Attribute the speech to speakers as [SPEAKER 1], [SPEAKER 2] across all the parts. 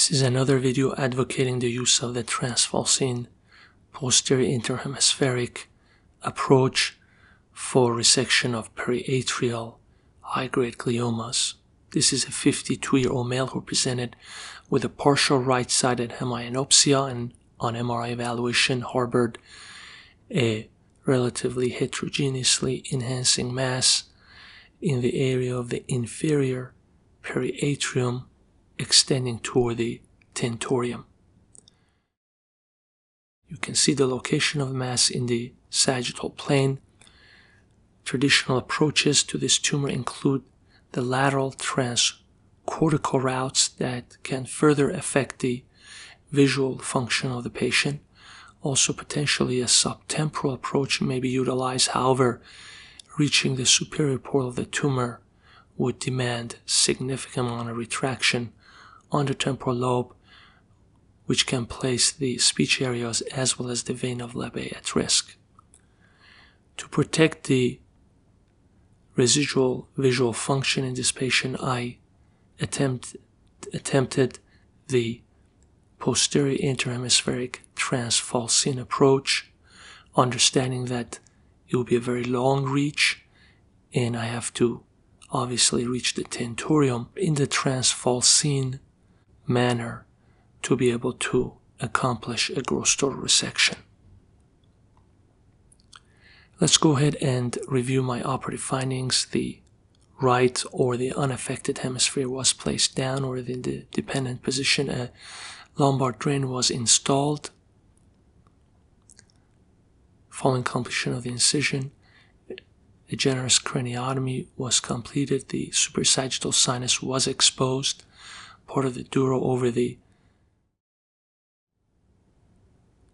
[SPEAKER 1] This is another video advocating the use of the transfalcine posterior interhemispheric approach for resection of periatrial high-grade gliomas. This is a 52-year-old male who presented with a partial right-sided hemianopsia and on MRI evaluation harbored a relatively heterogeneously enhancing mass in the area of the inferior periatrium extending toward the tentorium. You can see the location of mass in the sagittal plane. Traditional approaches to this tumor include the lateral transcortical routes that can further affect the visual function of the patient. Also, potentially a subtemporal approach may be utilized. However, reaching the superior portal of the tumor would demand significant amount of retraction on the temporal lobe, which can place the speech areas as well as the vein of Labbé at risk. To protect the residual visual function in this patient, I attempt, attempted the posterior interhemispheric transfalcine approach, understanding that it will be a very long reach and I have to obviously reach the tentorium in the transfalcine manner to be able to accomplish a gross total resection. Let's go ahead and review my operative findings. The right or the unaffected hemisphere was placed down or in the dependent position. A lumbar drain was installed. Following completion of the incision, a generous craniotomy was completed. The superior sagittal sinus was exposed part of the dura over the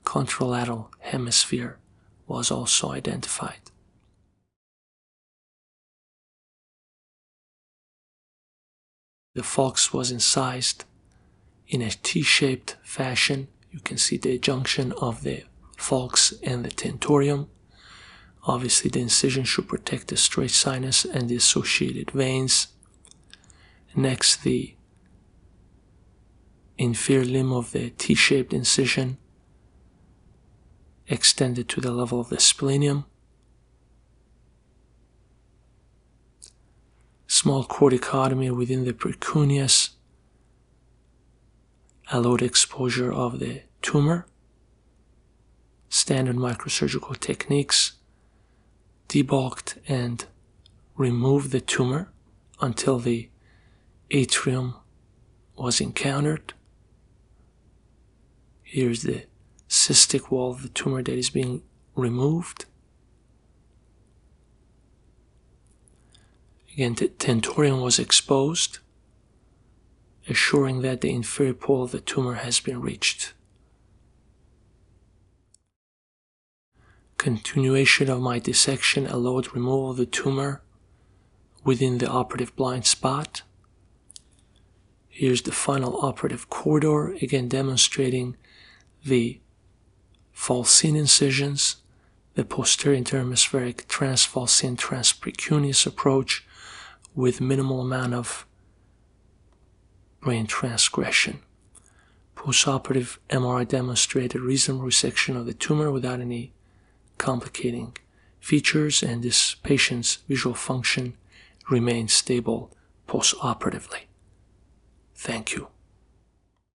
[SPEAKER 1] contralateral hemisphere was also identified. The falx was incised in a T-shaped fashion. You can see the junction of the falx and the tentorium. Obviously, the incision should protect the straight sinus and the associated veins. Next, the inferior limb of the T-shaped incision extended to the level of the splenium. Small corticotomy within the precuneus allowed exposure of the tumor. Standard microsurgical techniques debulked and removed the tumor until the atrium was encountered. Here's the cystic wall of the tumor that is being removed. Again, the tentorium was exposed, assuring that the inferior pole of the tumor has been reached. Continuation of my dissection allowed removal of the tumor within the operative blind spot. Here's the final operative corridor, again demonstrating the falcine incisions, the posterior interhemispheric transfalcine transprecuneus approach with minimal amount of brain transgression. Postoperative MRI demonstrated reasonable resection of the tumor without any complicating features, and this patient's visual function remains stable postoperatively. Thank you.